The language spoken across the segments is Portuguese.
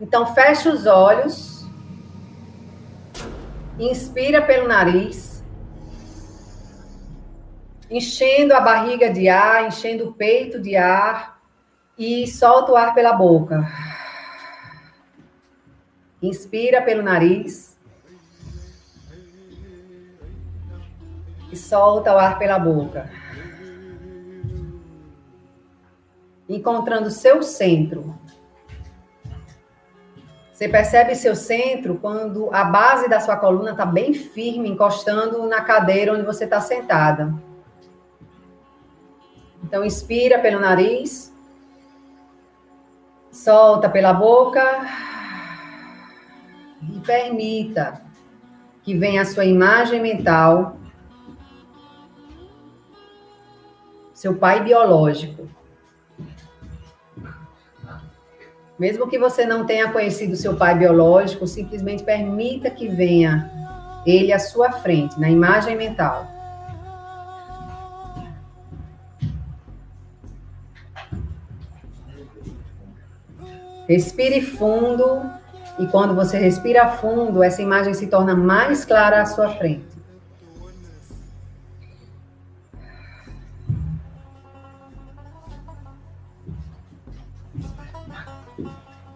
Então, fecha os olhos. Inspira pelo nariz. Enchendo a barriga de ar, enchendo o peito de ar. E solta o ar pela boca. Inspira pelo nariz. E solta o ar pela boca. Encontrando seu centro. Você percebe seu centro quando a base da sua coluna está bem firme, encostando na cadeira onde você está sentada. Então, inspira pelo nariz, solta pela boca e permita que venha a sua imagem mental, seu pai biológico. Mesmo que você não tenha conhecido seu pai biológico, simplesmente permita que venha ele à sua frente, na imagem mental. Respire fundo e quando você respira fundo, essa imagem se torna mais clara à sua frente.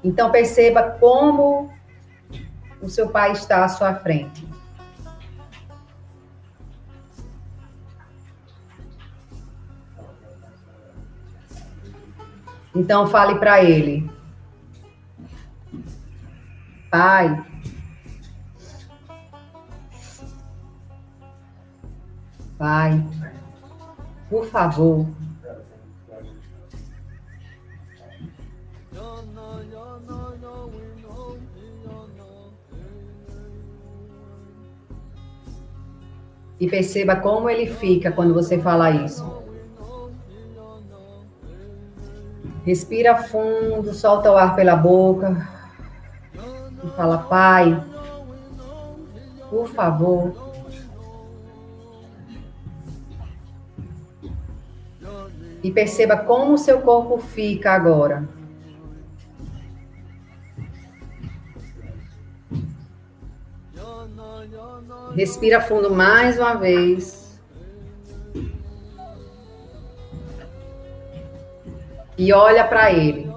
Então perceba como o seu pai está à sua frente. Então fale para ele: Pai, Pai, por favor, e perceba como ele fica quando você fala isso. Respira fundo, solta o ar pela boca e fala: Pai, por favor. E perceba como o seu corpo fica agora. Respira fundo mais uma vez. E olha para ele.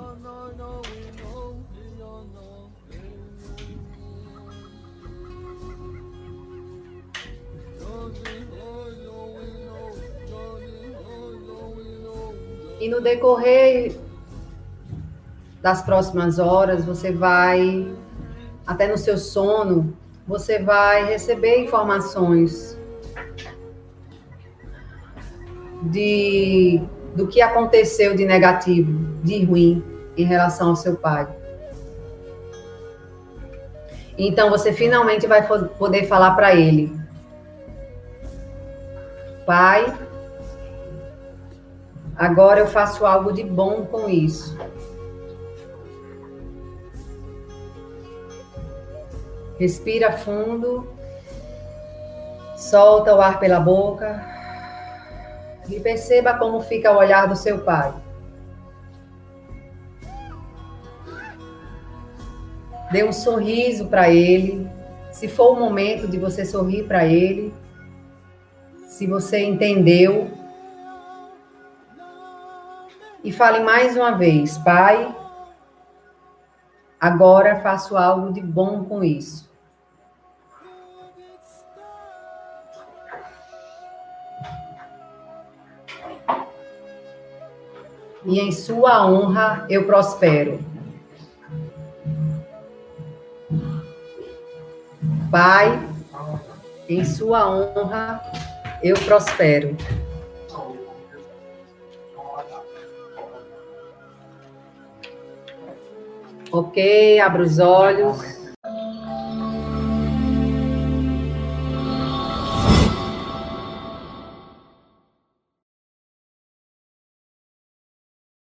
E no decorrer das próximas horas, você vai, até no seu sono, você vai receber informações de do que aconteceu de negativo, de ruim em relação ao seu pai. Então você finalmente vai poder falar para ele: Pai, agora eu faço algo de bom com isso. Respira fundo. Solta o ar pela boca. E perceba como fica o olhar do seu pai. Dê um sorriso para ele. Se for o momento de você sorrir para ele. Se você entendeu. E fale mais uma vez, Pai, agora faço algo de bom com isso. e em sua honra eu prospero. Pai, em sua honra eu prospero. Ok, abra os olhos.